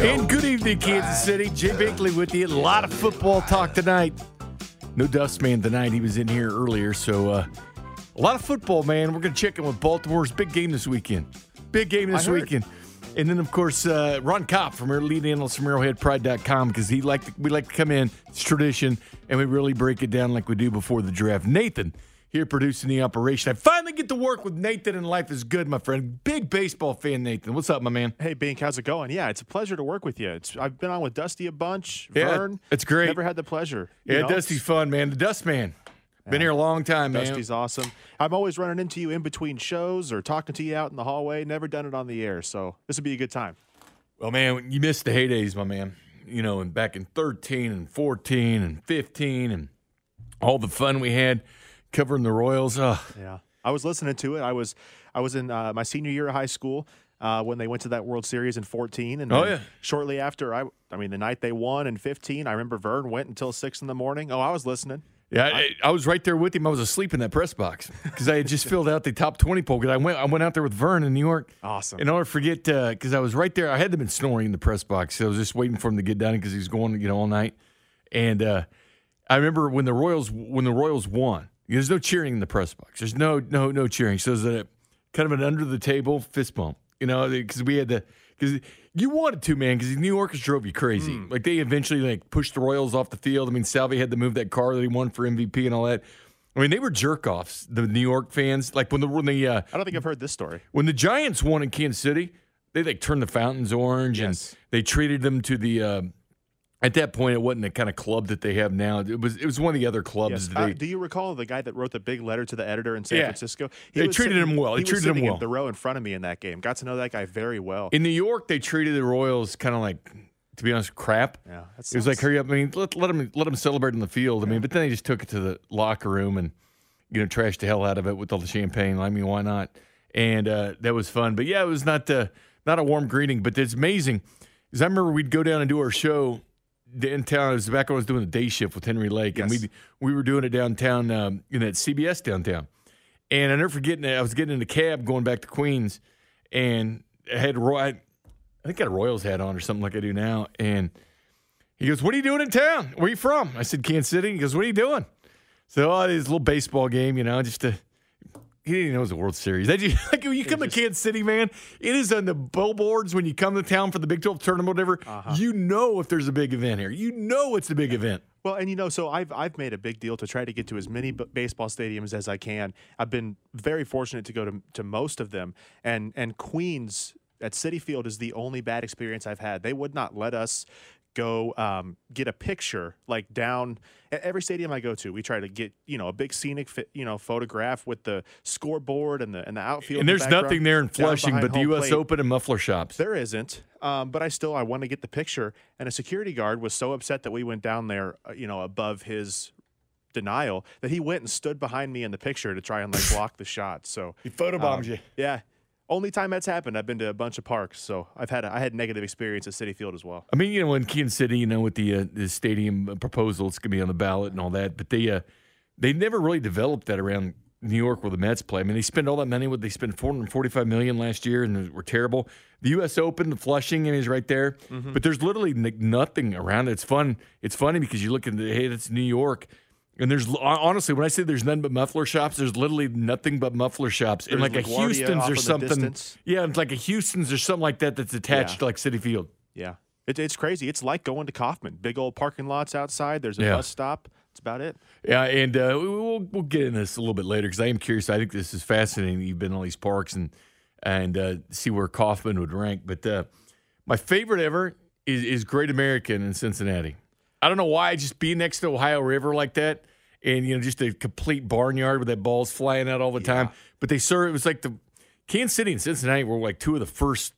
And good evening, Kansas City. Jay Binkley with you. A lot of football talk tonight. No Dustman tonight. He was in here earlier. So, uh, a lot of football, man. We're going to check in with Baltimore's big game this weekend. Big game this weekend. And then, of course, uh, Ron Kopp from our lead analyst from ArrowheadPride.com because he like to, we like to come in. It's tradition, and we really break it down like we do before the draft. Nathan here producing the operation. I finally get to work with Nathan, and life is good, my friend. Big baseball fan, Nathan. What's up, my man? Hey, Bink, how's it going? Yeah, it's a pleasure to work with you. It's, I've been on with Dusty a bunch. Yeah, Vern, it's great. Never had the pleasure. Yeah, know? Dusty's fun, man. The Dust Man. Been here a long time, man. Dusty's awesome. I'm always running into you in between shows or talking to you out in the hallway. Never done it on the air, so this would be a good time. Well, man, you missed the heydays, my man. You know, and back in 13 and 14 and 15 and all the fun we had covering the Royals. Oh, Yeah, I was listening to it. I was I was in uh, my senior year of high school uh, when they went to that World Series in 14, and Oh, yeah. shortly after, I I mean the night they won in 15, I remember Vern went until six in the morning. Oh, I was listening. yeah, I, I was right there with him. I was asleep in that press box because I had just filled out the top 20 poll. Because I went, I went out there with Vern in New York. Awesome. And I'll never forget because I was right there. I had been snoring in the press box. So I was just waiting for him to get done because he was going, you know, all night. And uh, I remember when the Royals when the Royals won. There's no cheering in the press box. There's no no no cheering. So there's a kind of an under the table fist bump. You know, because we had to because you wanted to, man, because the New Yorkers drove you crazy. Like they eventually like pushed the Royals off the field. I mean, Salvy had to move that car that he won for MVP and all that. I mean, they were jerk offs. The New York fans, like when the when the uh, I don't think I've heard this story. when the Giants won in Kansas City, they like turned the fountains orange Yes. and they treated them to the. Uh, at that point, it wasn't the kind of club that they have now. It was it was one of the other clubs. Yes. Uh, they, do you recall the guy that wrote the big letter to the editor in San Yeah. Francisco? They treated sitting- him well. They He was treated him well. In the row in front of me in that game. Got to know that guy very well. in New York, they treated the Royals kind of like, to be honest, crap. yeah, It was like hurry up. I mean, let let them let them celebrate in the field. I mean, but then they just took it to the locker room and you know trashed the hell out of it with all the champagne. I mean, why not? And uh, that was fun. But yeah, it was not uh, not a warm greeting. But it's amazing because I remember we'd go down and do our show downtown. It was back when I was doing the day shift with Henry Lake, and we we were doing it downtown um, in that CBS downtown. And I never forgetting that I was getting in a cab going back to Queens, and I had Roy. I think I had a Royals hat on or something like I do now, and. He goes, "What are you doing in town? Where are you from?" I said, "Kansas City." He goes, "What are you doing?" So, oh, this little baseball game, you know, just to. He didn't even know it was a World Series. They just, like when you come to Kansas City, man, it is on the billboards when you come to town for the Big 12 tournament, whatever. Uh-huh. You know if there's a big event here. You know it's a big event. Well, and you know, so I've I've made a big deal to try to get to as many b- baseball stadiums as I can. I've been very fortunate to go to to most of them, and and Queens at Citi Field is the only bad experience I've had. They would not let us go um, get a picture like down at every stadium I go to. We try to get you know a big scenic fi- you know photograph with the scoreboard and the and the outfield. And in the there's nothing there in Flushing but the U.S. plate. Open and muffler shops. There isn't, um, but I still I want to get the picture. And a security guard was so upset that we went down there, uh, you know, above his denial that he went and stood behind me in the picture to try and like block the shot. So He photobombed um, you. Yeah, only time that's happened. I've been to a bunch of parks, so I've had a, I had negative experience at Citi Field as well. I mean, you know, in Kansas City, you know, with the uh, the stadium proposal, it's going to be on the ballot and all that. But they uh, they never really developed that around New York where the Mets play. I mean, they spend all that money. What they spent four hundred forty five million last year, and were terrible. The U.S. Open, the Flushing, and is right there. But there's literally nothing around it. It's fun. It's funny because you look at the hey, that's New York. And there's honestly, when I say there's none but muffler shops, there's literally nothing but muffler shops. And There's like a Houston's or something. Yeah, it's like a Houston's or something like that that's attached Yeah. to like Citi Field. Yeah, it, it's crazy. It's like going to Kauffman. Big old parking lots outside. There's a Yeah. bus stop. That's about it. Yeah, and uh, we- we'll we'll get into this a little bit later because I am curious. I think this is fascinating. You've been in all these parks and and uh, see where Kauffman would rank. But uh, my favorite ever is is Great American in Cincinnati. I don't know why. Just being next to Ohio River like that, and you know, just a complete barnyard with that balls flying out all the time. But they serve. It was like the Kansas City and Cincinnati were like two of the first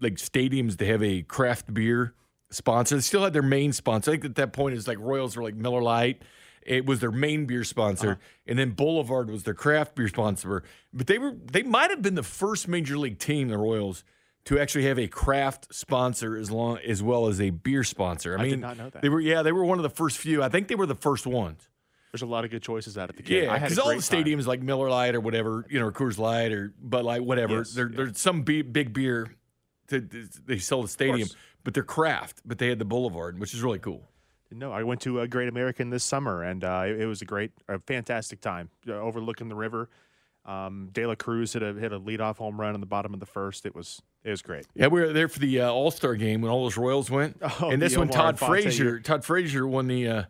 like stadiums to have a craft beer sponsor. They still had their main sponsor. I think at that point it was like Royals were like Miller Lite. It was their main beer sponsor, uh-huh. and then Boulevard was their craft beer sponsor. But they were they might have been the first major league team, the Royals, to actually have a craft sponsor as long as well as a beer sponsor. I, I mean, did not know that. they were yeah they were one of the first few. I think they were the first ones. There's a lot of good choices out at the game. Yeah, I had a because all the great time. stadiums like Miller Lite or whatever, you know, or Coors Light or but Light, whatever. Yes, there, yeah. There's some be- big beer To, to- they sell the stadium, but they're craft. But they had the boulevard, which is really cool. No, I went to a Great American this summer, and uh, it, it was a great, a fantastic time uh, overlooking the river. Um, De La Cruz hit a hit a leadoff home run in the bottom of the first. It was it was great. Yeah, we were there for the uh, All Star game when all those Royals went, Oh, and this one Todd Frazier. Todd Frazier won the uh,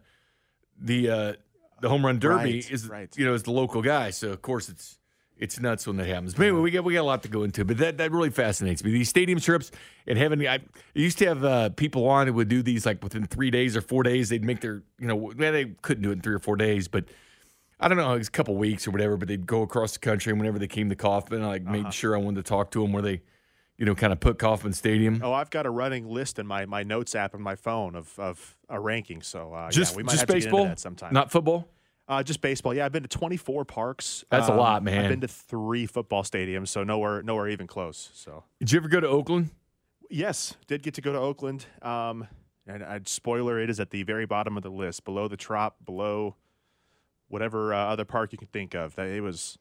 the uh, the home run derby. Right, is right. you know is the local guy, so of course it's it's nuts when that happens. But anyway, we got we got a lot to go into, but that that really fascinates me. These stadium trips and having I, I used to have uh, people on who would do these like within three days or four days. They'd make their you know well, they couldn't do it in three or four days, but. I don't know, it was a couple weeks or whatever, but they'd go across the country, and whenever they came to Kauffman, I like Uh-huh. made sure I wanted to talk to them where they, you know, kind of put Kauffman Stadium. Oh, I've got a running list in my, my notes app on my phone of of a ranking. So uh, Just, yeah, we might just have to baseball, get into that sometime. not football. Uh, just baseball. Yeah, I've been to 24 parks. That's a Um, lot, man. I've been to three football stadiums, so nowhere nowhere even close. So Did you ever go to Oakland? yes, did get to go to Oakland. Um, and uh, spoiler, it is at the very bottom of the list, below the Trop, below whatever uh, other park you can think of. That it was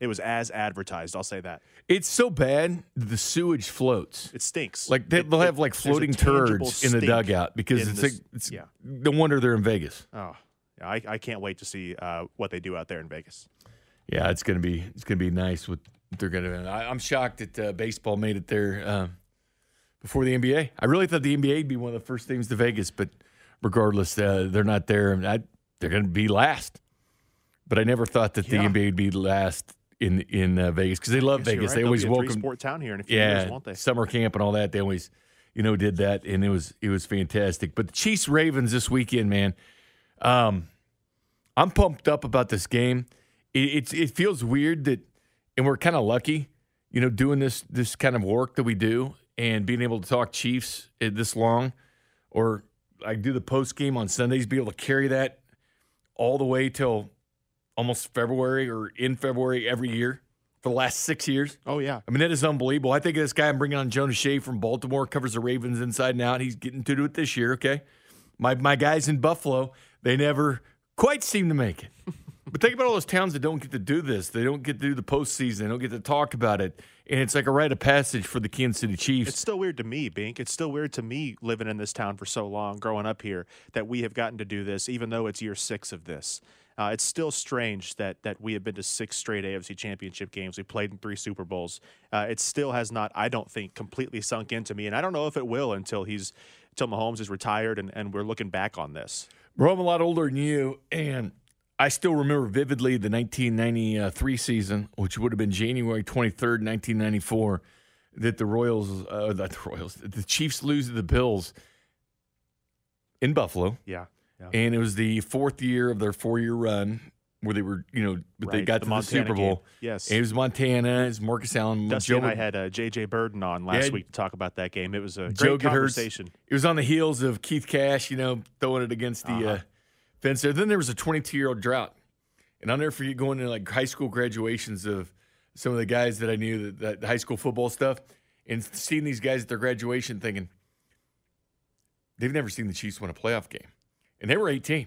it was as advertised. I'll say that. It's so bad the sewage floats. It stinks. Like they, it- have like floating turds in the dugout because it's this- like it's yeah. no wonder they're in Vegas. Oh, yeah, I, I can't wait to see uh, what they do out there in Vegas. Yeah, it's gonna be it's gonna be nice. What they're gonna. I, I'm shocked that uh, baseball made it there um, before the NBA. I really thought the NBA would be one of the first teams to Vegas, but regardless, uh, they're not there. I, they're gonna be last. But I never thought that Yeah. the NBA would be last in in uh, Vegas because they love Vegas. right. They They'll always welcome three-sport town here in a few yeah, years, won't they? summer camp and all that. They always, you know, did that, and it was it was fantastic. But the Chiefs Ravens this weekend, man, um, I'm pumped up about this game. It, it's it feels weird that, and we're kind of lucky, you know, doing this this kind of work that we do and being able to talk Chiefs uh, this long, or I do the post game on Sundays, be able to carry that all the way till almost February or in February every year for the last six years. Oh yeah, I mean, that is unbelievable. I think this guy I'm bringing on Jonas Shea from Baltimore, covers the Ravens inside and out. He's getting to do it this year, okay? My my guys in Buffalo, they never quite seem to make it. but think about all those towns that don't get to do this. They don't get to do the postseason. They don't get to talk about it. And it's like a rite of passage for the Kansas City Chiefs. It's still weird to me, Bink. It's still weird to me living in this town for so long, growing up here, that we have gotten to do this, even though it's year six of this. Uh, it's still strange that that we have been to six straight AFC Championship games. We played in three Super Bowls. Uh, it still has not, I don't think, completely sunk into me, and I don't know if it will until he's until Mahomes is retired and, and we're looking back on this. Bro, I'm a lot older than you, and I still remember vividly the 1993 season, which would have been January 23rd, 1994, that the Royals, uh, not the Royals, the Chiefs lose to the Bills in Buffalo, Yeah, yeah. and it was the fourth year of their four-year run where they were, you know, but they got the to the Montana Super game. Bowl. Yes. And it was Montana, it's Marcus Allen, Dusty Joe, and I had uh, J.J. Birden on last Yeah. week to talk about that game. It was a Joe great conversation. It was on the heels of Keith Cash, you know, throwing it against the Uh-huh. uh, fence there. Then there was a 22 year old drought. And I'll never forget going to like high school graduations of some of the guys that I knew that, that high school football stuff and seeing these guys at their graduation thinking they've never seen the Chiefs win a playoff game. And they were 18.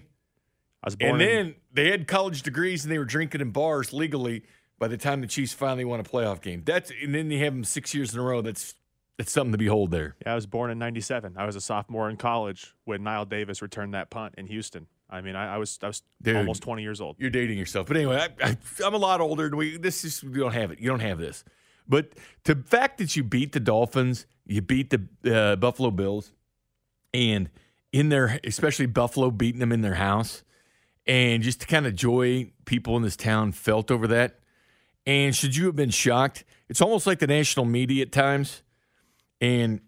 I was born And in- then they had college degrees and they were drinking in bars legally by the time the Chiefs finally won a playoff game. That's and then you have them six years in a row. That's that's something to behold there. Yeah, I was born in '97. I was a sophomore in college when Knile Davis returned that punt in Houston. I mean, I, I was I was Dude. almost 20 years old. You're dating yourself. But anyway, I, I, I'm a lot older, and we this is you don't have it. You don't have this. But the fact that you beat the Dolphins, you beat the uh, Buffalo Bills, and in their especially Buffalo beating them in their house, and just the kind of joy people in this town felt over that. And should you have been shocked? It's almost like the national media at times, and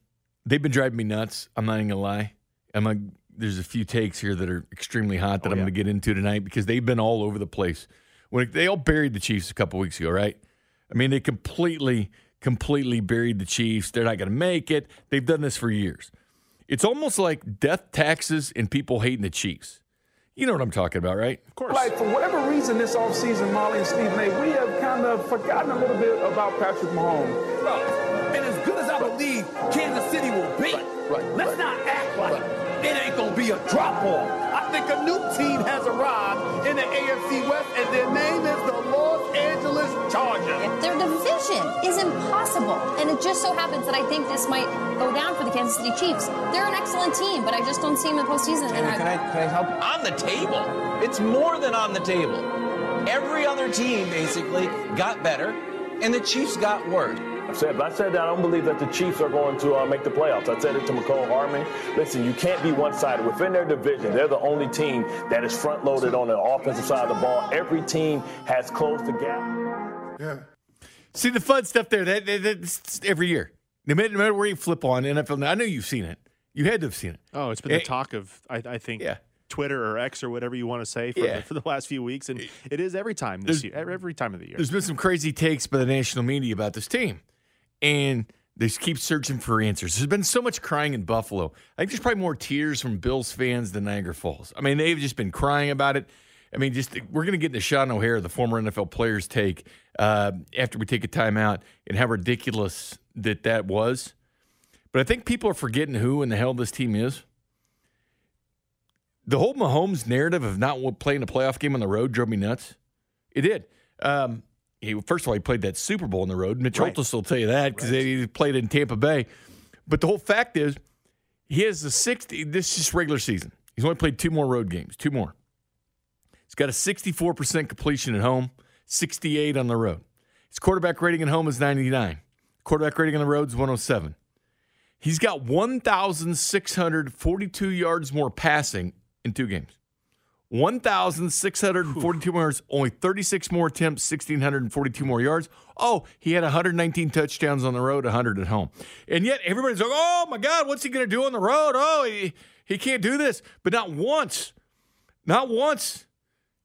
they've been driving me nuts. I'm not even gonna lie. I'm like, there's a few takes here that are extremely hot that Oh, I'm yeah. gonna get into tonight because they've been all over the place. When they all buried the Chiefs a couple weeks ago, right? I mean, they completely, completely buried the Chiefs. They're not gonna make it. They've done this for years. It's almost like death taxes and people hating the Chiefs. You know what I'm talking about, right? Of course. Like, for whatever reason this offseason, Molly and Steve May, we have kind of forgotten a little bit about Patrick Mahomes. Bro, and as good as I believe Kansas City will be, right, let's right. not act like it ain't gonna be a drop off. I think a new team has arrived in the AFC West, and their name is the Los Angeles Chargers. Their division is impossible. And it just so happens that I think this might go down for the Kansas City Chiefs. They're an excellent team, but I just don't see them in the postseason. And Can I, can I help? On the table. It's more than on the table. Every other team basically got better, and the Chiefs got worse. I said, but I said that I don't believe that the Chiefs are going to uh, make the playoffs. I said it to McCole Harmon. Listen, you can't be one-sided. Within their division, they're the only team that is front-loaded on the offensive side of the ball. Every team has closed the gap. Yeah. See the fun stuff there. That, that, that's every year. No matter, no matter where you flip on NFL, now, I know you've seen it. You had to have seen it. Oh, it's been Eh, the talk of I, I think Yeah. Twitter or X or whatever you want to say for, Yeah. the, for the last few weeks, and it is every time this year, every- every time of the year. There's been some crazy takes by the national media about this team, and they keep searching for answers. There's been so much crying in Buffalo. I think there's probably more tears from Bills fans than Niagara Falls. I mean, they've just been crying about it. I mean, just we're going to get into Shaun O'Hara, the former NFL player's take, uh, after we take a timeout, and how ridiculous that that was. But I think people are forgetting who in the hell this team is. The whole Mahomes narrative of not playing a playoff game on the road drove me nuts. It did. Um, he first of all he played that Super Bowl on the road. Mitch Right. Will tell you that because he played in Tampa Bay. But the whole fact is, he has a sixty. This is just regular season. He's only played two more road games, two more. He's got a sixty-four percent completion at home, sixty-eight on the road. His quarterback rating at home is ninety-nine. Quarterback rating on the road is one hundred seven. He's got one thousand six hundred forty-two yards more passing in two games. 1,642 more yards, only 36 more attempts, 1,642 more yards. Oh, he had 119 touchdowns on the road, 100 at home. And yet everybody's like, oh my God, what's he going to do on the road? Oh, he, he can't do this. But not once, not once.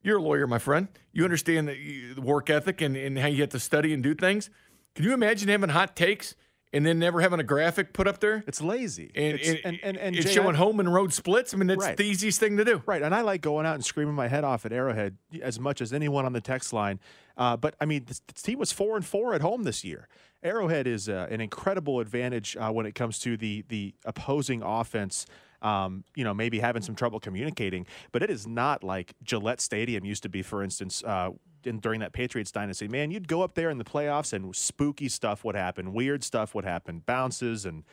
You're a lawyer, my friend. You understand the, the work ethic and, and how you have to study and do things. Can you imagine having hot takes and then never having a graphic put up there? It's lazy. And, it's, and, and, and, it's Jay, showing I- home and road splits. I mean, that's Right. the easiest thing to do. Right, and I like going out and screaming my head off at Arrowhead as much as anyone on the text line. Uh, but I mean, the, team was four and four at home this year. Arrowhead is uh, an incredible advantage uh, when it comes to the the opposing offense. Um, you know, maybe having some trouble communicating, but it is not like Gillette Stadium used to be, for instance. In, during that Patriots dynasty, man, you'd go up there in the playoffs and spooky stuff would happen, weird stuff would happen, bounces and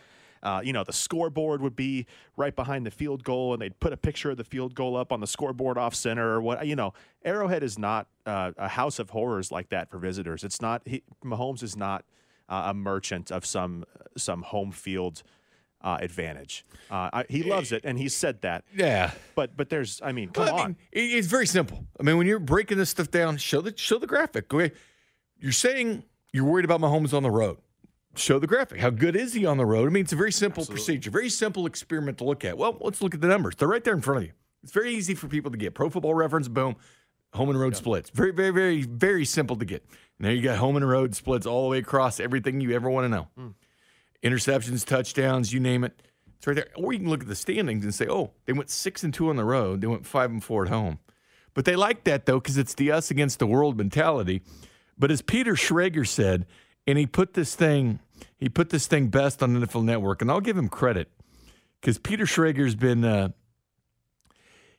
uh, you know, the scoreboard would be right behind the field goal, and they'd put a picture of the field goal up on the scoreboard off center or what. You know, Arrowhead is not uh, a house of horrors like that for visitors. It's not. He, Mahomes is not uh, a merchant of some some home field uh, advantage. Uh, I, he loves it, and he said that. Yeah. But but there's, I mean, come Well, I on. mean, it's very simple. I mean, when you're breaking this stuff down, show the show the graphic. Okay, you're saying you're worried about Mahomes on the road. Show the graphic. How good is he on the road? I mean, it's a very simple procedure, very simple experiment to look at. Well, let's look at the numbers. They're right there in front of you. It's very easy for people to get. Pro Football Reference, boom, home and road splits. Very, very, very, very simple to get. Now you got home and road splits all the way across everything you ever want to know. Interceptions, touchdowns, you name it. It's right there. Or you can look at the standings and say, oh, they went six and two on the road. They went five and four at home. But they like that though because it's the us against the world mentality. But as Peter Schrager said, and he put this thing, he put this thing best on NFL Network, and I'll give him credit because Peter Schrager's been. Uh,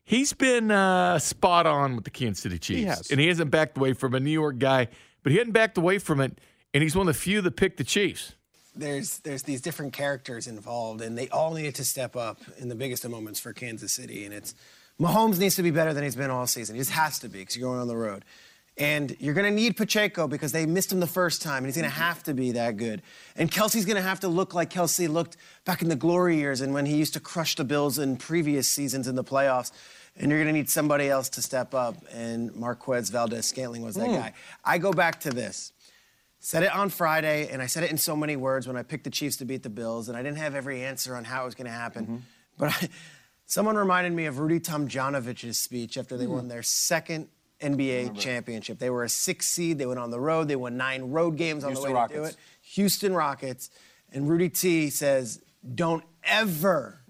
He's been uh, spot on with the Kansas City Chiefs, has. and he hasn't backed away from a New York guy, but he hadn't backed away from it, and he's one of the few that picked the Chiefs. There's there's these different characters involved, and they all needed to step up in the biggest of moments for Kansas City. And it's Mahomes needs to be better than he's been all season. He just has to be because you're going on the road. And you're going to need Pacheco because they missed him the first time, and he's going to have to be that good. And Kelce's going to have to look like Kelce looked back in the glory years and when he used to crush the Bills in previous seasons in the playoffs. And you're going to need somebody else to step up. And Marquez Valdes-Scantling was that hmm. guy. I go back to this. Said it on Friday, and I said it in so many words when I picked the Chiefs to beat the Bills, and I didn't have every answer on how it was going to happen. But I, someone reminded me of Rudy Tomjanovich's speech after they won their second NBA championship. They were a six seed. They went on the road. They won nine road games on Houston the way to do it. Houston Rockets. And Rudy T says, "Don't ever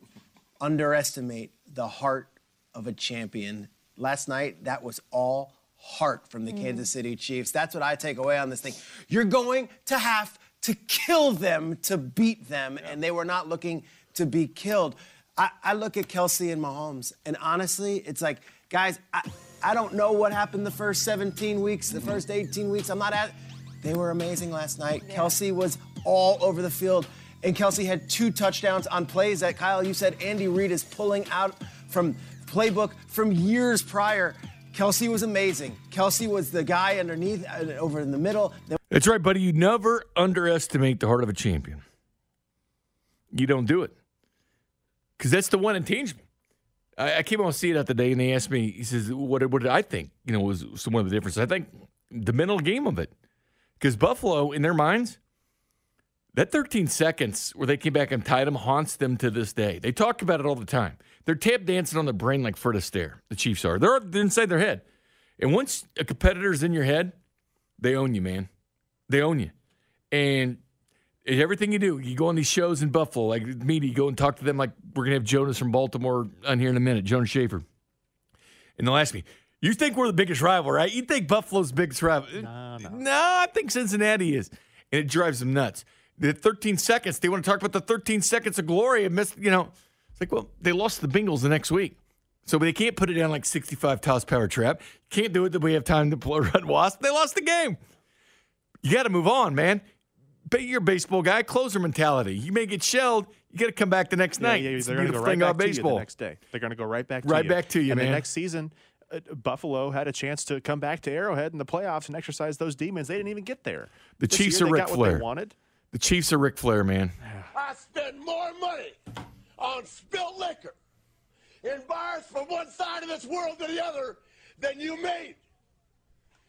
underestimate the heart of a champion." Last night, that was all heart from the mm. Kansas City Chiefs. That's what I take away on this thing. You're going to have to kill them to beat them, and they were not looking to be killed. I, I look at Kelce and Mahomes, and honestly, it's like, guys, I, I don't know what happened the first 17 weeks, the first 18 weeks. I'm not at. They were amazing last night. Kelce was all over the field, and Kelce had two touchdowns on plays that Kyle, you said Andy Reid is pulling out from playbook from years prior. Kelce was amazing. Kelce was the guy underneath, uh, over in the middle. That's right, buddy. You never underestimate the heart of a champion. You don't do it because that's the one intangible. I, I came on see it out the day, and they asked me. He says, "What, what did I think? You know, was some of the difference? I think the mental game of it, because Buffalo, in their minds, that 13 seconds where they came back and tied them haunts them to this day. They talk about it all the time. They're tap dancing on their brain like Fred Astaire. The Chiefs are. They're inside their head, and once a competitor's in your head, they own you, man. They own you, and everything you do, you go on these shows in Buffalo, like media, you go and talk to them like we're gonna have Jonas from Baltimore on here in a minute, Jonas Shaffer. And they'll ask me, You think we're the biggest rival, right? You think Buffalo's the biggest rival? No, no. no, I think Cincinnati is. And it drives them nuts. The 13 seconds, they want to talk about the 13 seconds of glory and miss, you know. It's like, well, they lost the Bengals the next week. So they can't put it down like 65 toss power trap. Can't do it that we have time to play Red Wasp. They lost the game. You got to move on, man you're a baseball guy, closer mentality. You may get shelled. You got to come back the next yeah, night. Yeah, they're going to go right back to you the next day. They're going to go right back to right you. back to you, and man. the next season, uh, Buffalo had a chance to come back to Arrowhead in the playoffs and exercise those demons. They didn't even get there. The this Chiefs year, are Ric Flair. wanted. The Chiefs are Ric Flair, man. I spend more money on spilled liquor in bars from one side of this world to the other than you made.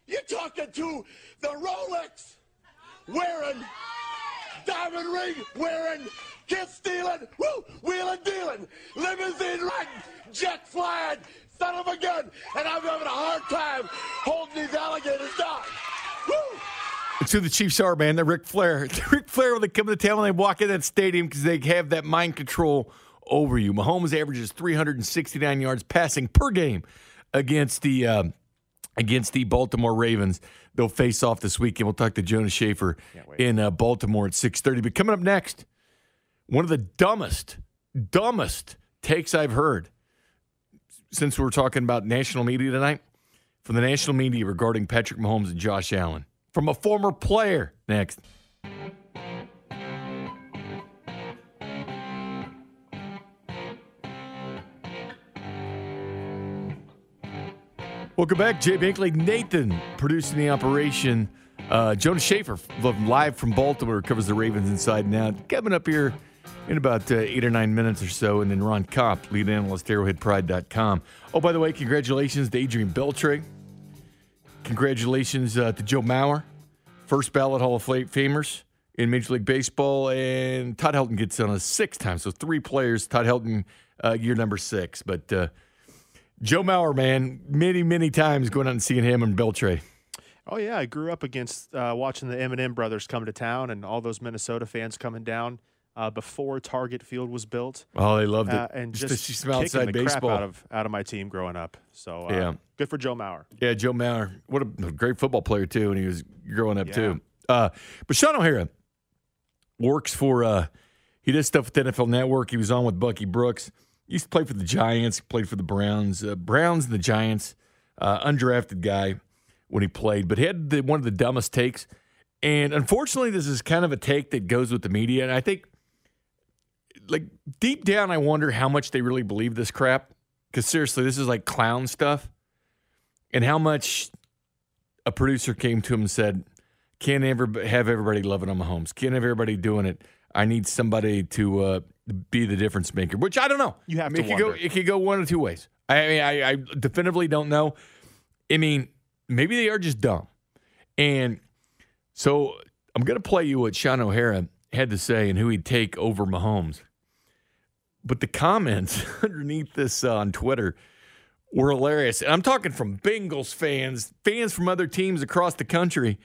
You're talking to the Rolex wearing diamond ring wearing, kiss stealing, woo, wheeling dealing, limousine riding, jet flying, son of a gun, and I'm having a hard time holding these alligators down. Woo! It's who the Chiefs are, man. They're Ric Flair. Ric Flair, when they come to town and they walk in that stadium because they have that mind control over you. Mahomes averages 369 yards passing per game against the um, against the Baltimore Ravens. They'll face off this weekend. We'll talk to Jonas Shaffer in uh, Baltimore at 6:30. But coming up next, one of the dumbest, dumbest takes I've heard since we're talking about national media tonight from the national media regarding Patrick Mahomes and Josh Allen from a former player. Next. Welcome back, Jay Binkley. Nathan producing the operation. Uh, Jonas Shaffer live from Baltimore covers the Ravens inside out. Coming up here in about uh, eight or nine minutes or so. And then Ron Kopp, lead analyst, arrowheadpride.com. Oh, by the way, congratulations to Adrian Beltre. Congratulations uh, to Joe Mauer, first ballot Hall of Famers in Major League Baseball. And Todd Helton gets on a sixth time. So three players. Todd Helton, uh, year number six. But uh, Joe Mauer, man, many, many times going out and seeing him and Beltre. Oh yeah, I grew up against uh, watching the M&M brothers come to town and all those Minnesota fans coming down uh, before Target Field was built. Oh, they loved it, uh, and just, just, just outside the baseball crap out of out of my team growing up. So uh, yeah, good for Joe Mauer. Yeah, Joe Mauer, what a great football player too, and he was growing up yeah. too. Uh, but Shaun O'Hara works for. Uh, he does stuff with the NFL Network. He was on with Bucky Brooks. He used to play for the Giants. Played for the Browns. Uh, Browns and the Giants. undrafted guy when he played, but he had the, one of the dumbest takes. And unfortunately, this is kind of a take that goes with the media. And I think, like, deep down, I wonder how much they really believe this crap. Because seriously, this is like clown stuff. And how much a producer came to him and said, Can't ever have everybody loving on Mahomes. Can't have everybody doing it. I need somebody to uh, be the difference maker, which I don't know. You have I mean, to it could, go, it could go one or two ways. I mean, I, I definitively don't know. I mean, maybe they are just dumb. And so I'm going to play you what Sean O'Hara had to say and who he'd take over Mahomes. But the comments underneath this uh, on Twitter were hilarious. And I'm talking from Bengals fans, fans from other teams across the country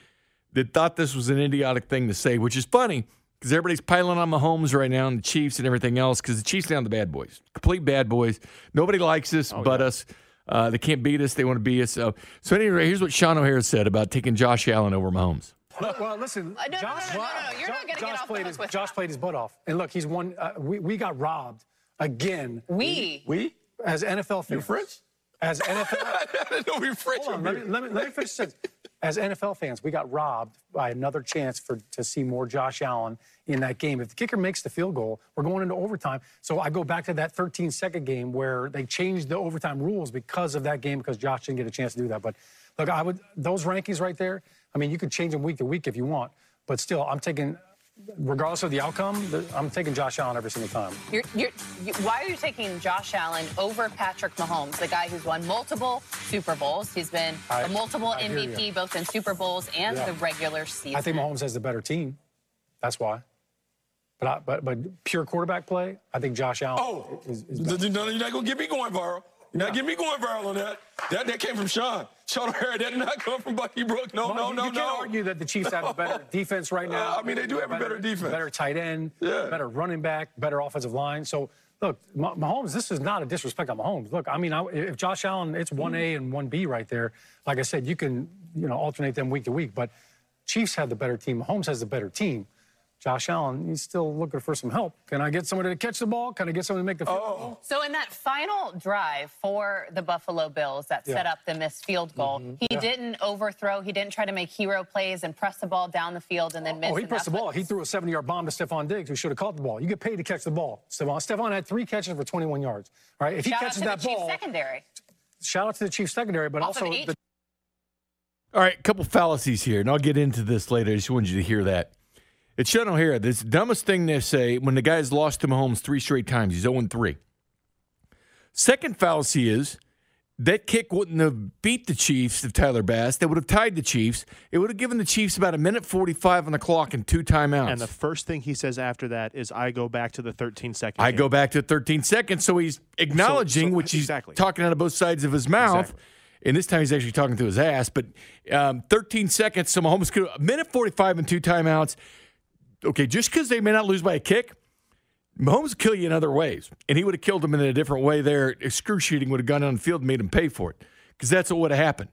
that thought this was an idiotic thing to say, which is funny because everybody's piling on Mahomes right now and the Chiefs and everything else because the Chiefs down the bad boys, complete bad boys. Nobody likes us oh, but yeah. us. Uh, they can't beat us. They want to beat us. So, so anyway, here's what Sean O'Hara said about taking Josh Allen over Mahomes. Look, well, listen, uh, no, Josh, no, no, no, no, You're not going to get off played his, with Josh that. played his butt off, and look, he's won. Uh, we we got robbed again. We we as NFL fans. Your friends? As NFL, no refresh. hold on, let me, let me, let me finish this. As NFL fans, we got robbed by another chance for to see more Josh Allen in that game. If the kicker makes the field goal, we're going into overtime. So I go back to that 13 second game where they changed the overtime rules because of that game because Josh didn't get a chance to do that. But look, I would those rankings right there. I mean, you could change them week to week if you want, but still, I'm taking, regardless of the outcome, I'm taking Josh Allen every single time. You're, you're, you, why are you taking Josh Allen over Patrick Mahomes, the guy who's won multiple Super Bowls? He's been I- a multiple I MVP both in Super Bowls and Yeah. the regular season. I think Mahomes has the better team. That's why. But I, but but pure quarterback play, I think Josh Allen. Oh, is, is no, no, you're not gonna get me going viral. You're not getting me going viral on that. That that came from Sean. Sean O'Hara. That did not come from Bucky Brook. No, Well, no, you, no, you no. can't argue that the Chiefs have a better defense right now. Uh, I mean, they do have a better defense. Better tight end, Yeah. better running back, better offensive line. So, look, Mah- Mahomes, this is not a disrespect on Mahomes. Look, I mean, I, if Josh Allen, it's 1A and 1B right there. Like I said, you can, you know, alternate them week to week. But Chiefs had the better team. Mahomes has the better team. Josh Allen, he's still looking for some help. Can I get somebody to catch the ball? Can I get somebody to make the field goal? So in that final drive for the Buffalo Bills that set up the missed field goal, mm-hmm. he Yeah. didn't overthrow. He didn't try to make hero plays and press the ball down the field and then miss. Oh, he pressed the ball. what- He threw a 70 yard bomb to Stefon Diggs, who should have caught the ball. You get paid to catch the ball. Stefon, Stefon had three catches for 21 yards. All right, if he Shout out catches to that the Chiefs ball, secondary. shout out to the Chiefs secondary, but Off also H- the, All right, a couple fallacies here, and I'll get into this later. I just wanted you to hear that. It's Sean O'Hara. This the dumbest thing they say when the guy's lost to Mahomes three straight times. He's 0 3. Second fallacy is that kick wouldn't have beat the Chiefs if Tyler Bass. They would have tied the Chiefs. It would have given the Chiefs about a minute 45 on the clock and two timeouts. And the first thing he says after that is, "I go back to the 13 second." I game." go back to 13 seconds. So he's acknowledging, so- which he's exactly. talking out of both sides of his mouth. Exactly. And this time he's actually talking to his ass. But um, 13 seconds, so Mahomes could a minute 45 and two timeouts. Okay, just because they may not lose by a kick, Mahomes kill you in other ways. And he would have killed him in a different way there. Excruciating would have gone on the field and made him pay for it because that's what would have happened.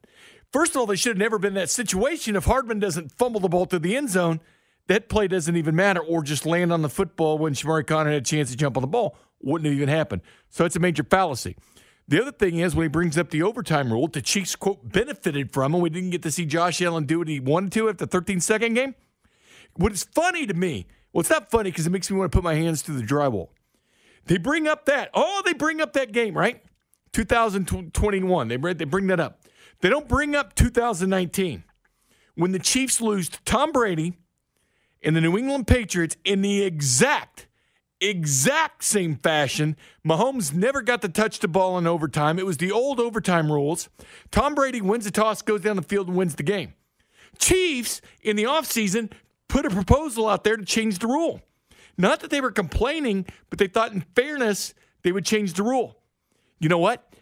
First of all, they should have never been in that situation. If Hardman doesn't fumble the ball to the end zone, that play doesn't even matter, or just land on the football when Shamari Connor had a chance to jump on the ball. Wouldn't have even happened. So it's a major fallacy. The other thing is when he brings up the overtime rule, the Chiefs, quote, benefited from, and we didn't get to see Josh Allen do what he wanted to at the 13 second game. What is funny to me, well, it's not funny because it makes me want to put my hands through the drywall. They bring up that, oh, they bring up that game, right? 2021. They bring, they bring that up. They don't bring up 2019 when the Chiefs lose to Tom Brady and the New England Patriots in the exact, exact same fashion. Mahomes never got to touch the ball in overtime. It was the old overtime rules. Tom Brady wins the toss, goes down the field, and wins the game. Chiefs in the offseason put a proposal out there to change the rule. Not that they were complaining, but they thought in fairness they would change the rule. You know what?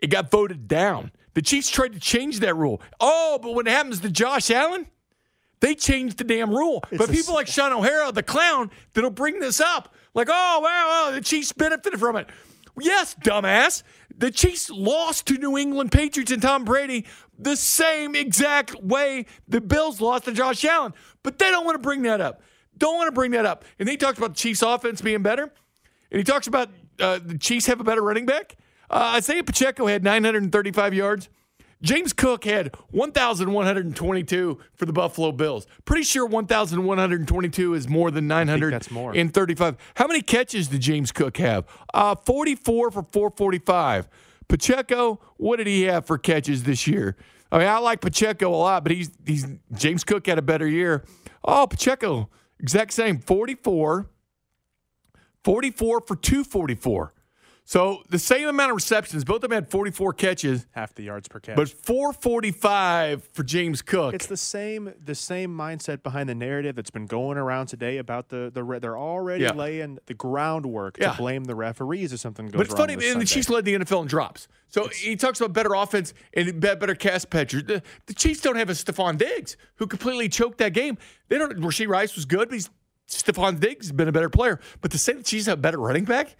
It got voted down. The Chiefs tried to change that rule. Oh, but when it happens to Josh Allen, they changed the damn rule. but a- people like Sean O'Hara, the clown, that'll bring this up, like, oh, well, well, the Chiefs benefited from it. Yes, dumbass. The Chiefs lost to New England Patriots and Tom Brady the same exact way the Bills lost to Josh Allen. But they don't want to bring that up. Don't want to bring that up. And he talks about the Chiefs' offense being better. And he talks about uh, the Chiefs have a better running back. Uh, Isaiah Pacheco had 935 yards. James Cook had 1,122 for the Buffalo Bills. Pretty sure 1,122 is more than 900 that's more. in 35. How many catches did James Cook have? Uh, 44 for 445. Pacheco, what did he have for catches this year? I mean, I like Pacheco a lot, but he's he's James Cook had a better year. Oh, Pacheco, exact same, 44, 44 for 244. So the same amount of receptions. Both of them had 44 catches, half the yards per catch. but 445 for James Cook. It's the same the same mindset behind the narrative that's been going around today about the the re- they're already Yeah. laying the groundwork Yeah. to blame the referees if something goes wrong. But it's wrong. funny, this and the Chiefs led the NFL in drops. So he talks about better offense and better cast catchers. The, the Chiefs don't have a Stefon Diggs who completely choked that game. They don't. Rashee Rice was good, but he's, Stefon Diggs has been a better player. But to say the Chiefs have a better running back,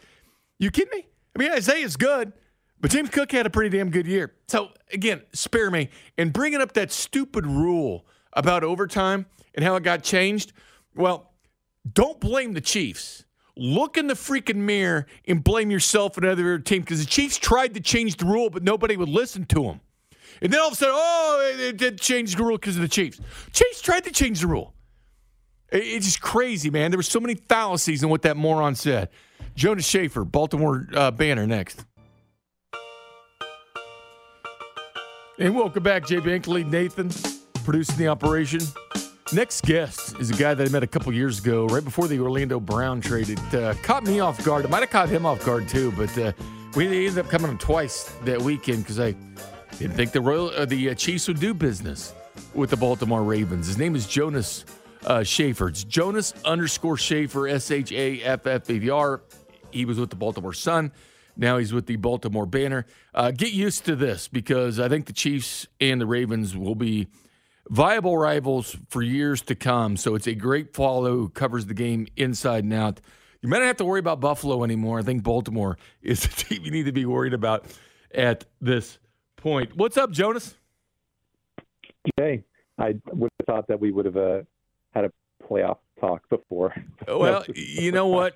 you kidding me? I mean, Isaiah's good, but James Cook had a pretty damn good year. So again, spare me and bringing up that stupid rule about overtime and how it got changed. Well, don't blame the Chiefs. look in the freaking mirror and blame yourself and other team because the Chiefs tried to change the rule, but nobody would listen to them. And then all of a sudden, oh, they did change the rule because of the Chiefs. Chiefs tried to change the rule. It's just crazy, man. There were so many fallacies in what that moron said. Jonas Shaffer, Baltimore uh, Banner, next. And welcome back, Jay Binkley, Nathan, producing the operation. Next guest is a guy that I met a couple years ago, right before the Orlando Brown trade. It uh, caught me off guard. It might have caught him off guard too, but uh, we ended up coming on twice that weekend because I didn't think the Royal, uh, the uh, Chiefs would do business with the Baltimore Ravens. His name is Jonas uh, Shaffer. It's Jonas underscore Shaffer, S H A F F A V R. He was with the Baltimore Sun. Now he's with the Baltimore Banner. Uh, get used to this because I think the Chiefs and the Ravens will be viable rivals for years to come. So it's a great follow who covers the game inside and out. You might not have to worry about Buffalo anymore. I think Baltimore is the team you need to be worried about at this point. What's up, Jonas? Hey, I would have thought that we would have uh, had a playoff talk before. Well, you know what?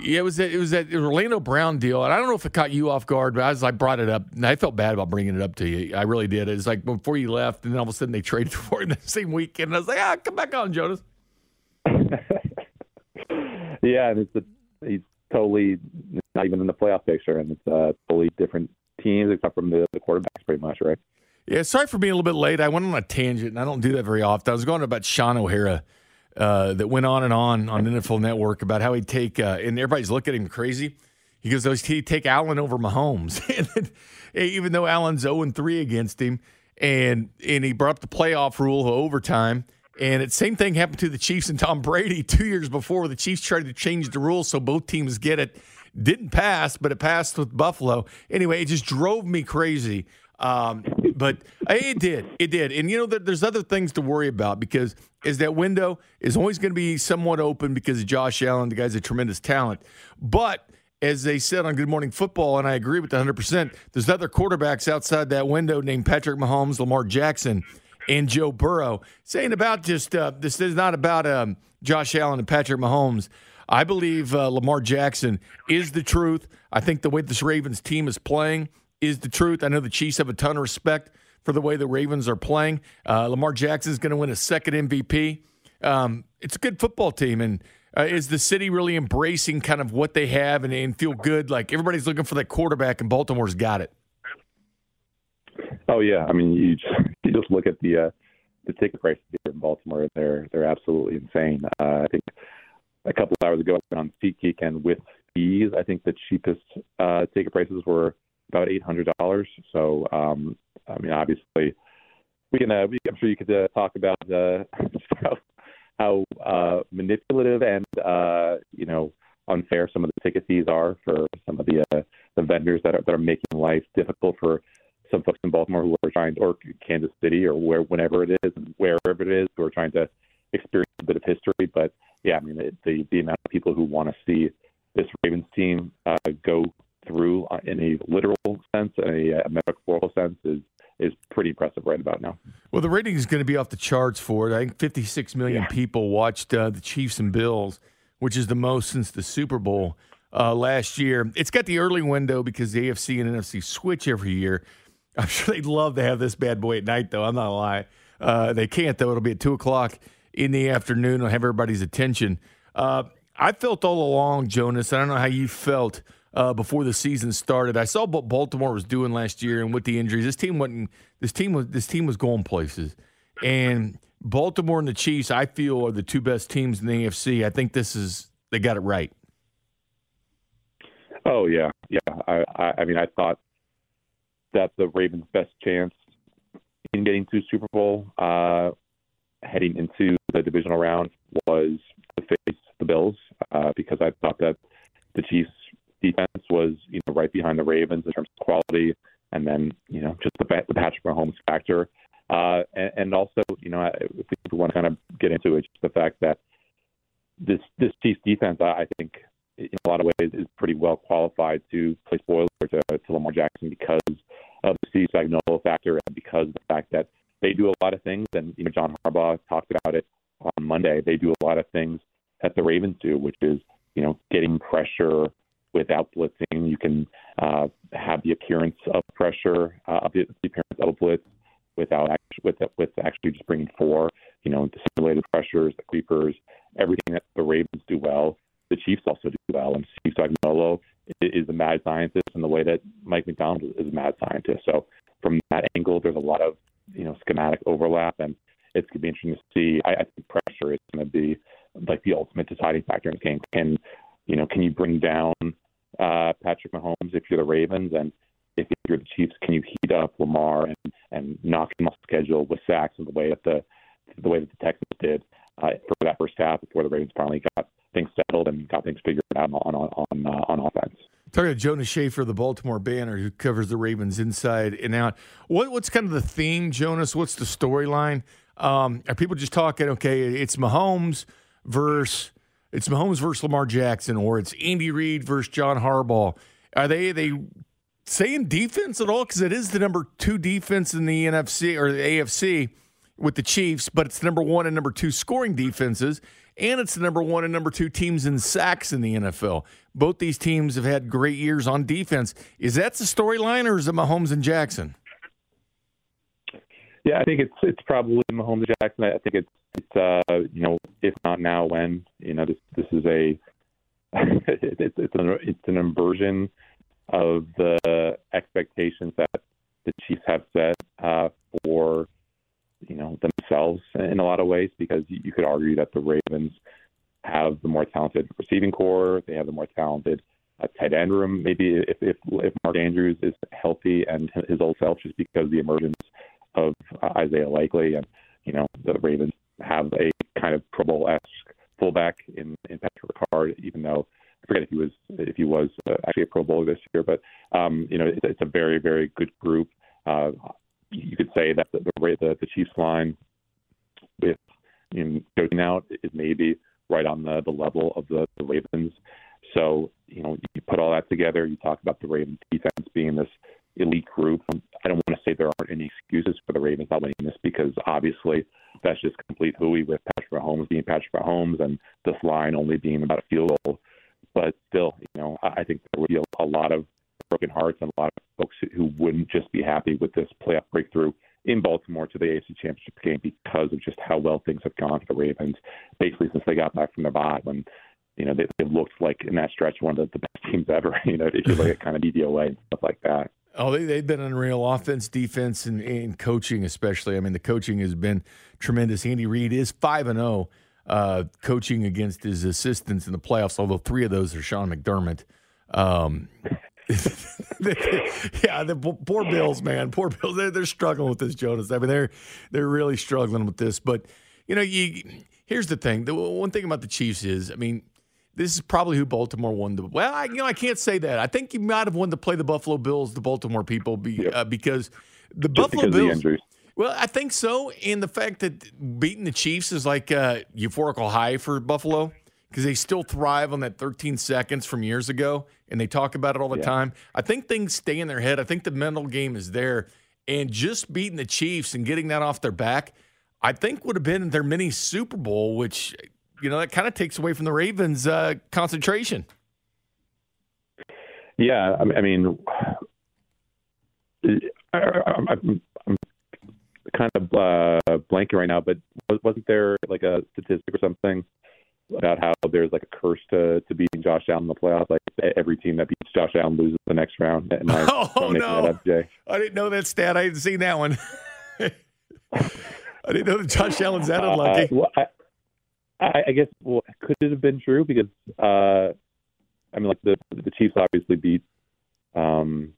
Yeah, it was that it was that Orlando Brown deal, and I don't know if it caught you off guard, but I as I brought it up, and I felt bad about bringing it up to you. I really did. It's like before you left, and then all of a sudden they traded for him the same weekend. And I was like, ah, come back on, Jonas. yeah, and it's a, he's totally not even in the playoff picture, and it's uh, totally different teams except from the, the quarterbacks, pretty much, right? Yeah, sorry for being a little bit late. I went on a tangent, and I don't do that very often. I was going about Sean O'Hara uh, that went on and on on NFL Network about how he'd take, uh, and everybody's looking at him crazy. He goes, he'd take Allen over Mahomes, and even though Allen's 0 3 against him, and and he brought up the playoff rule of overtime. And the same thing happened to the Chiefs and Tom Brady two years before. The Chiefs tried to change the rules so both teams get it. Didn't pass, but it passed with Buffalo. Anyway, it just drove me crazy um, but it did, it did, and you know there's other things to worry about because is that window is always going to be somewhat open because of Josh Allen. The guy's a tremendous talent, but as they said on Good Morning Football, and I agree with 100. percent There's other quarterbacks outside that window named Patrick Mahomes, Lamar Jackson, and Joe Burrow. Saying about just uh, this is not about um, Josh Allen and Patrick Mahomes. I believe uh, Lamar Jackson is the truth. I think the way this Ravens team is playing is the truth. I know the Chiefs have a ton of respect for the way the Ravens are playing. Uh, Lamar Jackson is going to win a second MVP. Um, it's a good football team, and uh, is the city really embracing kind of what they have and, and feel good? Like everybody's looking for that quarterback, and Baltimore's got it. Oh yeah, I mean you just, you just look at the uh, the ticket prices here in Baltimore; they're they're absolutely insane. Uh, I think a couple hours ago I went on SeatGeek, and with fees, I think the cheapest uh, ticket prices were about eight hundred dollars. So, um, I mean, obviously, we can. Uh, we, I'm sure you could uh, talk about uh, how, how uh, manipulative and uh, you know unfair some of the ticket fees are for some of the uh, the vendors that are that are making life difficult for some folks in Baltimore who are trying, or Kansas City, or where whenever it is, wherever it is, who are trying to experience a bit of history. But yeah, I mean, the the, the amount of people who want to see this Ravens team uh, go through uh, in a literal sense, a, a metaphorical sense, is is pretty impressive right about now. Well, the rating is going to be off the charts for it. I think 56 million yeah. people watched uh, the Chiefs and Bills, which is the most since the Super Bowl uh, last year. It's got the early window because the AFC and NFC switch every year. I'm sure they'd love to have this bad boy at night, though. I'm not lying. Uh, they can't, though. It'll be at 2 o'clock in the afternoon. It'll have everybody's attention. Uh, I felt all along, Jonas, I don't know how you felt – uh, before the season started. I saw what Baltimore was doing last year, and with the injuries, this team wasn't. This team was. This team was going places, and Baltimore and the Chiefs, I feel, are the two best teams in the AFC. I think this is they got it right. Oh yeah, yeah. I, I, I mean, I thought that the Ravens' best chance in getting to Super Bowl, uh, heading into the divisional round, was to face the Bills, uh, because I thought that the Chiefs defense was you know right behind the Ravens in terms of quality, and then you know just the, the Patrick Mahomes factor, uh, and, and also you know if we want to kind of get into it, just the fact that this this Chiefs defense, I think in a lot of ways is pretty well qualified to play spoiler to, to Lamar Jackson because of the Steve Spagnuolo factor and because of the fact that they do a lot of things, and you know John Harbaugh talked about it on Monday. They do a lot of things that the Ravens do, which is you know, getting pressure without blitzing. You can uh, have the appearance of pressure, uh, the appearance of blitz without actually, with with actually just bringing four. You know, the simulated pressures, the creepers, everything that the Ravens do well. The Chiefs also do well, and Steve Spagnuolo is a mad scientist in the way that Mike Macdonald is a mad scientist. So from that angle, there's a lot of you know schematic overlap, and it's going to be interesting to see. I, I think pressure is going to be like the ultimate deciding factor in the game. Can you know can you bring down uh, Patrick Mahomes if you're the Ravens, and if you're the Chiefs, can you heat up Lamar and and knock him off schedule with sacks in the way that the the way that the Texans did uh, for that first half before the Ravens finally got things settled and got things figured out on on on, uh, on offense. Jonas Shaffer, the Baltimore Banner, who covers the Ravens inside and out. What, what's kind of the theme, Jonas? What's the storyline? Um, are people just talking? Okay, it's Mahomes versus it's Mahomes versus Lamar Jackson, or it's Andy Reid versus John Harbaugh. Are they are they saying defense at all? Because it is the number two defense in the NFC or the AFC with the Chiefs, but it's number one and number two scoring defenses, and it's the number one and number two teams in sacks in the NFL. Both these teams have had great years on defense. Is that the storyline, or is it Mahomes and Jackson? Yeah, I think it's it's probably Mahomes and Jackson. I think it's it's uh, you know if not now when you know this this is a it's it's an it's an inversion of the expectations that the Chiefs have set uh, for you know themselves in a lot of ways because you could argue that the Ravens have the more talented receiving core, they have the more talented uh, tight end room. Maybe if if if Mark Andrews is healthy and his old self, just because the emergence of uh, Isaiah Likely and you know the Ravens have a kind of Pro Bowl esque fullback in in Patrick Ricard, even though I forget if he was if he was uh, actually a Pro Bowler this year, but um, you know it's, it's a very very good group. Uh, you could say that the the, the Chiefs line with know, going out is maybe right on the, the level of the, the Ravens. So, you know, you put all that together, you talk about the Ravens defense being this elite group. I don't want to say there aren't any excuses for the Ravens not winning this because obviously that's just complete hooey with Patrick Mahomes being Patrick Mahomes and this line only being about a field goal. But still, you know, I think there would be a, a lot of broken hearts and a lot of folks who wouldn't just be happy with this playoff breakthrough in Baltimore to the AFC Championship game because of just how well things have gone for the Ravens, basically since they got back from the bye when you know they, they looked like in that stretch one of the, the best teams ever. You know, if you look at kind of DVOA and stuff like that. Oh, they, they've been unreal. Offense, defense, and, and coaching, especially. I mean, the coaching has been tremendous. Andy Reid is 5 and 0 uh, coaching against his assistants in the playoffs, although three of those are Sean McDermott. Um, yeah, the poor Bills, man, poor Bills. They're, they're struggling with this, Jonas. I mean, they're they're really struggling with this. But you know, you here's the thing. The one thing about the Chiefs is, I mean, this is probably who Baltimore won the. Well, I, you know, I can't say that. I think you might have won to play the Buffalo Bills, the Baltimore people, be, yep. uh, because the Just Buffalo because Bills. Well, I think so, and the fact that beating the Chiefs is like a euphorical high for Buffalo because they still thrive on that 13 seconds from years ago, and they talk about it all the Yeah. time. I think things stay in their head. I think the mental game is there, and just beating the Chiefs and getting that off their back, I think would have been their mini Super Bowl, which you know that kind of takes away from the Ravens' uh, concentration. Yeah, I mean, I, I, I'm. I'm I'm kind of uh, blanking right now, but wasn't there like a statistic or something about how there's like a curse to, to beating Josh Allen in the playoffs? Like every team that beats Josh Allen loses the next round. Am I Oh, am I making no. up? I didn't know that stat. I hadn't seen that one. I didn't know that Josh Allen's that unlucky. Uh, well, I, I, I guess well, could it have been true? Because uh, I mean, like the the Chiefs obviously beat um,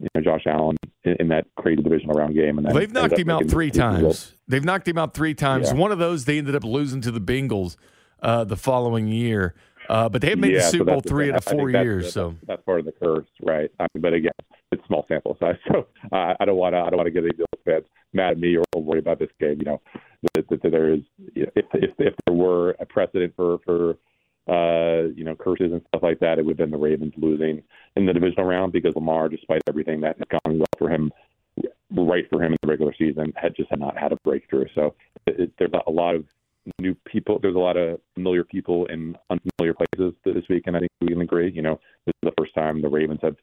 you know Josh Allen in, in that crazy divisional round game, and They've knocked him out three times. They've knocked him out three times. Yeah. One of those they ended up losing to the Bengals uh, the following year. Uh, but they have made Yeah, the so Super Bowl three out of four years. the- so that's part of the curse, right? I mean, but again, it's small sample size, so uh, I don't want to. I don't want to get any Bills fans mad at me or, or worry about this game. You know, that, that, that there is if, if if there were a precedent for for uh, you know curses and stuff like that, it would have been the Ravens losing in the divisional round because Lamar, despite everything that had gone well for him, right for him in the regular season, had just had not had a breakthrough. So it, it, there's a lot of new people. There's a lot of familiar people in unfamiliar places this week, and I think we can agree. You know, this is the first time the Ravens have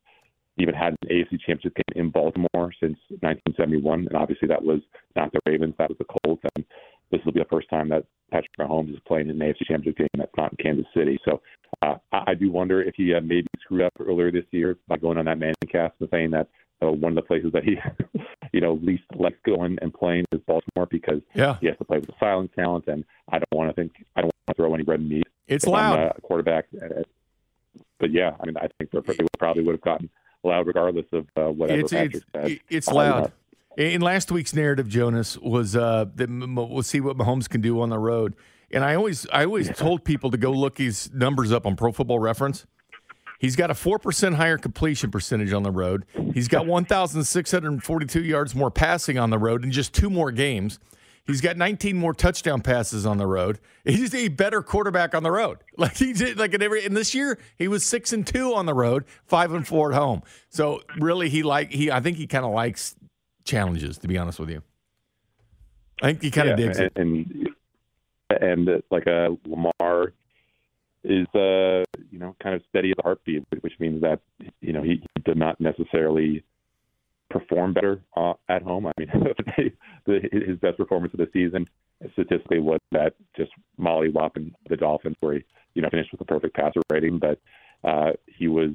even had an AFC Championship game in Baltimore since 1971, and obviously that was not the Ravens, that was the Colts, and this will be the first time that Patrick Mahomes is playing in an AFC Championship game that's not in Kansas City. So uh, I, I do wonder if he had maybe screwed up earlier this year by going on that Manning cast and saying that uh, one of the places that he, you know, least likes going and playing is Baltimore because Yeah. he has to play with a silent talent, and I don't want to think I don't want to throw any red meat. It's if I'm loud. a quarterback. Uh, But yeah, I mean, I think they probably would have gotten loud regardless of uh, whatever It's Patrick it's, said. it's Uh, loud. In last week's narrative, Jonas was uh, that we'll see what Mahomes can do on the road. And I always I always told people to go look his numbers up on Pro Football Reference. He's got a four percent higher completion percentage on the road. He's got one thousand six hundred forty-two yards more passing on the road in just two more games. He's got 19 more touchdown passes on the road. He's a better quarterback on the road. Like he did, like in every. And this year he was six and two on the road, five and four at home. So really, he like he. I think he kind of likes challenges. To be honest with you, I think he kind of Yeah, digs and, it. And and uh, like uh, Lamar is uh you know kind of steady as a heartbeat, which means that you know he, he did not necessarily perform better uh, at home. I mean, the, his best performance of the season statistically was that just mollywhopping the Dolphins, where he you know finished with a perfect passer rating, but uh, he was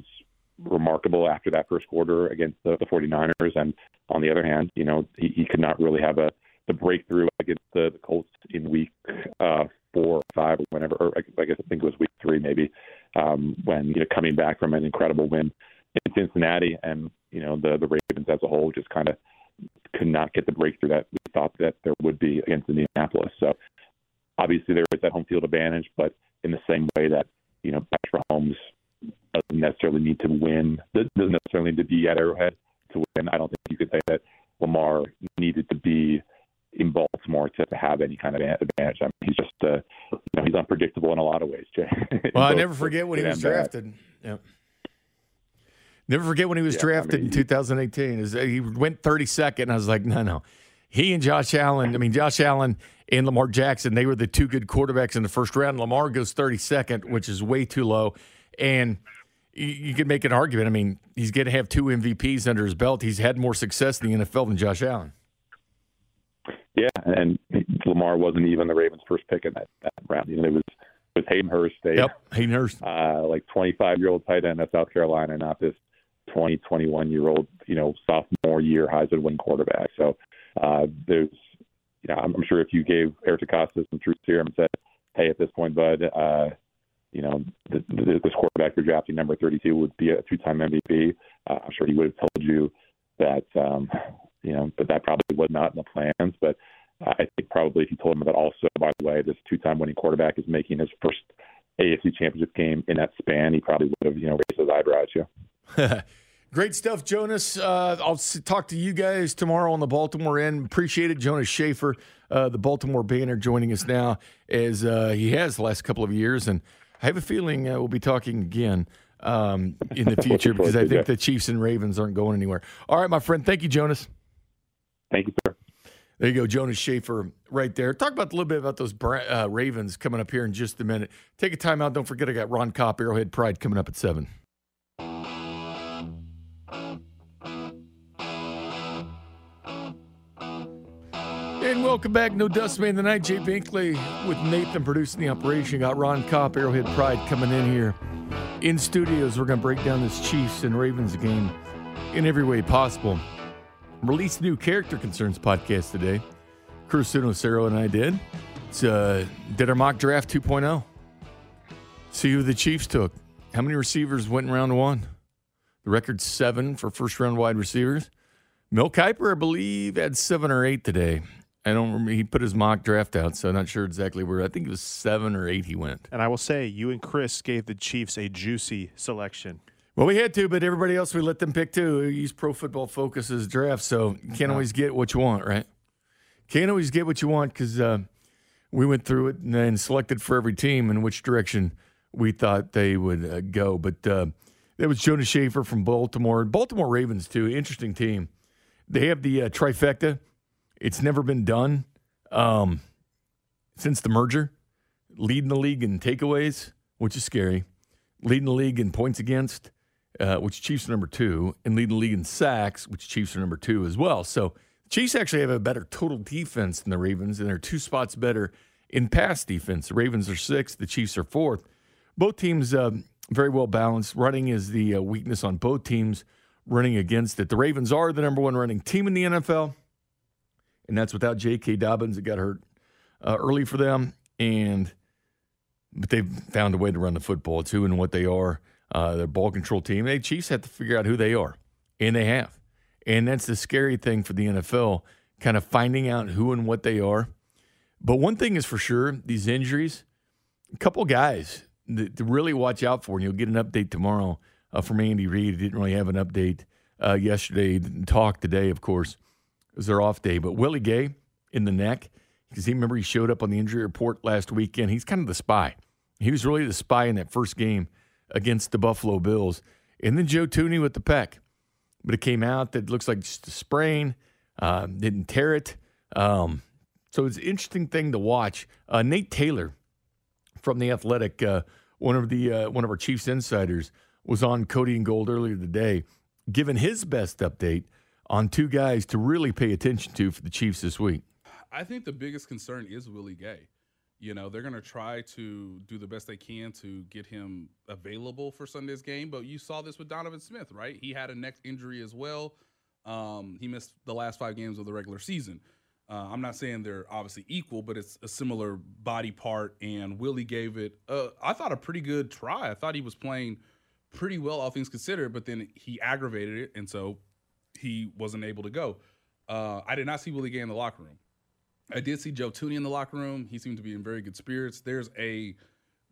remarkable after that first quarter against the, the 49ers. And on the other hand, you know, he, he could not really have a the breakthrough against the, the Colts in week uh, four or five or whenever, or I I guess I think it was week three maybe, um, when you know coming back from an incredible win in Cincinnati, and you know the the Ravens as a whole just kind of could not get the breakthrough that we thought that there would be against Indianapolis. So obviously there is that home field advantage, but in the same way that you know Patrick Mahomes doesn't necessarily need to win, doesn't necessarily need to be at Arrowhead to win. I don't think you could say that Lamar needed to be in Baltimore to, have any kind of advantage. I mean, he's just uh, you know he's unpredictable in a lot of ways. Jay. Well, I never forget when he was drafted. Yep. Never forget when he was Yeah, I drafted mean, in 2018. He went 32nd. And I was like, no, no. He and Josh Allen, I mean, Josh Allen and Lamar Jackson, they were the two good quarterbacks in the first round. Lamar goes 32nd, which is way too low. And you, you could make an argument. I mean, he's going to have two MVPs under his belt. He's had more success in the NFL than Josh Allen. Yeah, and Lamar wasn't even the Ravens' first pick in that, that round. You know, it was it was Hayden Hurst, a Yep, Hayden Hurst, uh, like 25 year old tight end at South Carolina, not this 20, 21 year old, you know, sophomore year Heisman win quarterback. So uh, there's, you know, I'm, I'm sure if you gave Eric DeCosta some truth serum and said, hey, at this point, bud, uh, you know, the, the, this quarterback you're drafting, number 32, would be a two time MVP. Uh, I'm sure he would have told you that, um, you know, but that probably was not in the plans. But I think probably if you told him that also, by the way, this two time winning quarterback is making his first AFC championship game in that span, he probably would have, you know, raised his eyebrow at you. Great stuff, Jonas. Uh, I'll talk to you guys tomorrow on the Baltimore end. Appreciate it. Jonas Shaffer, uh, the Baltimore Banner, joining us now as uh, he has the last couple of years. And I have a feeling uh, we'll be talking again um, in the future because I think yeah. the Chiefs and Ravens aren't going anywhere. All right, my friend. Thank you, Jonas. Thank you, sir. There you go, Jonas Shaffer, right there. Talk about a little bit about those uh, Ravens coming up here in just a minute. Take a time out. Don't forget, I got Ron Kopp, Arrowhead Pride, coming up at seven. Welcome back, No Dust Man the Night. Jay Binkley with Nathan producing the operation. Got Ron Kopp, Arrowhead Pride, coming in here in studios. We're going to break down this Chiefs and Ravens game in every way possible. Released new character concerns podcast today. Cruz Sunocero and I did. It's uh, did our mock draft 2.0. See who the Chiefs took. How many receivers went in round one? The record's seven for first round wide receivers. Mel Kiper, I believe, had seven or eight today. I don't remember. He put his mock draft out, so I'm not sure exactly where. I think it was seven or eight he went. And I will say, you and Chris gave the Chiefs a juicy selection. Well, we had to, but everybody else we let them pick too. Use Pro Football Focus's draft, so you can't always get what you want, right? Can't always get what you want because uh, we went through it and then selected for every team in which direction we thought they would uh, go. But uh, that was Jonas Shaffer from Baltimore. Baltimore Ravens, too. Interesting team. They have the uh, trifecta. It's never been done. Um, since the merger, leading the league in takeaways, which is scary, leading the league in points against, uh, which Chiefs are number two, and leading the league in sacks, which Chiefs are number two as well. So Chiefs actually have a better total defense than the Ravens, and they're two spots better in pass defense. The Ravens are sixth, the Chiefs are fourth. Both teams uh, very well balanced. Running is the uh, weakness on both teams. Running against it. The Ravens are the number one running team in the NFL, and that's without J.K. Dobbins that got hurt uh, early for them. And but they've found a way to run the football. too, and what they are. Uh, their ball control team. The Chiefs have to figure out who they are, and they have. And that's the scary thing for the NFL, kind of finding out who and what they are. But one thing is for sure: these injuries. A couple guys to really watch out for, and you'll get an update tomorrow uh, from Andy Reid. Didn't really have an update uh, yesterday. Didn't talk today, of course. It was their off day. But Willie Gay in the neck, because he remember he showed up on the injury report last weekend. He's kind of the spy. He was really the spy in that first game against the Buffalo Bills. And then Joe Thuney with the pec. But it came out that looks like just a sprain, uh, didn't tear it. Um, so it's an interesting thing to watch. Uh, Nate Taylor from the Athletic, uh, one of the uh, one of our Chiefs insiders, was on Cody and Gold earlier today, giving his best update on two guys to really pay attention to for the Chiefs this week. I think the biggest concern is Willie Gay. You know, they're going to try to do the best they can to get him available for Sunday's game. But you saw this with Donovan Smith, right? He had a neck injury as well. Um, he missed the last five games of the regular season. Uh, I'm not saying they're obviously equal, but it's a similar body part. And Willie gave it, uh, I thought, a pretty good try. I thought he was playing pretty well, all things considered, but then he aggravated it. And so he wasn't able to go. Uh, I did not see Willie Gay in the locker room. I did see Joe Thuney in the locker room. He seemed to be in very good spirits. There's a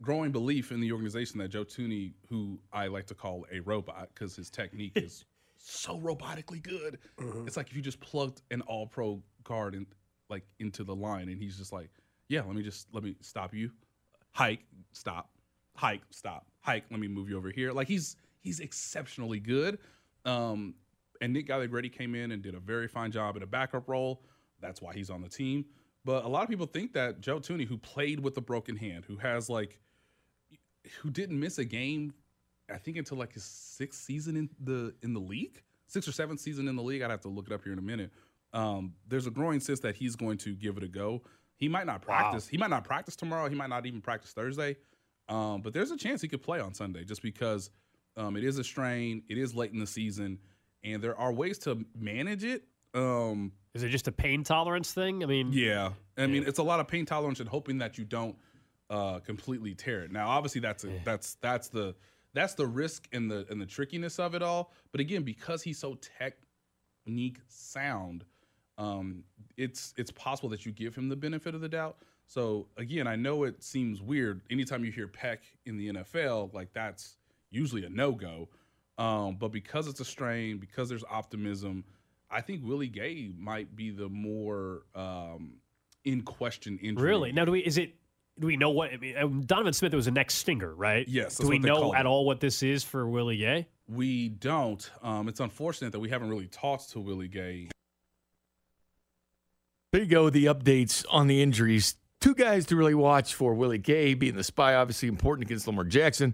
growing belief in the organization that Joe Thuney, who I like to call a robot because his technique is so robotically good. Mm-hmm. It's like if you just plugged an all pro guard in, like into the line and he's just like, yeah, let me just let me stop you. Hike, stop. Hike, stop. Hike, let me move you over here. Like he's he's exceptionally good. Um, and Nick Allegretti came in and did a very fine job in a backup role. That's why he's on the team. But a lot of people think that Joe Thuney, who played with a broken hand, who has like, who didn't miss a game, I think until like his sixth season in the in the league, sixth or seventh season in the league. I'd have to look it up here in a minute. Um, there's a growing sense that he's going to give it a go. He might not practice. Wow. He might not practice tomorrow. He might not even practice Thursday. Um, but there's a chance he could play on Sunday just because um, it is a strain. It is late in the season, and there are ways to manage it. Um, is it just a pain tolerance thing? I mean, yeah. I mean, it's a lot of pain tolerance and hoping that you don't uh, completely tear it. Now, obviously, that's a, yeah. that's that's the that's the risk and the and the trickiness of it all. But again, because he's so technique sound, um, it's it's possible that you give him the benefit of the doubt. So again, I know it seems weird. Anytime you hear pec in the NFL, like that's usually a no go. Um, but because it's a strain, because there's optimism I think Willie Gay might be the more um, in question injury. Really? Now, do we? Is it? Do we know what? I mean, uh, Donovan Smith was a neck stinger, right? Yes. Do we know at all what this is for Willie Gay? We don't. Um, it's unfortunate that we haven't really talked to Willie Gay. There you go. The updates on the injuries. Two guys to really watch for Willie Gay being the spy, obviously important against Lamar Jackson.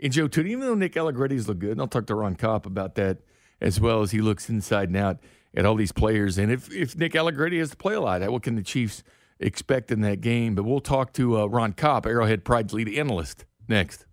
And Joe Thuney, even though Nick Allegretti's look good, and I'll talk to Ron Kopp about that as well as he looks inside and out at all these players. And if, if Nick Allegretti has to play a lot, what can the Chiefs expect in that game? But we'll talk to uh, Ron Kopp, Arrowhead Pride's lead analyst, next.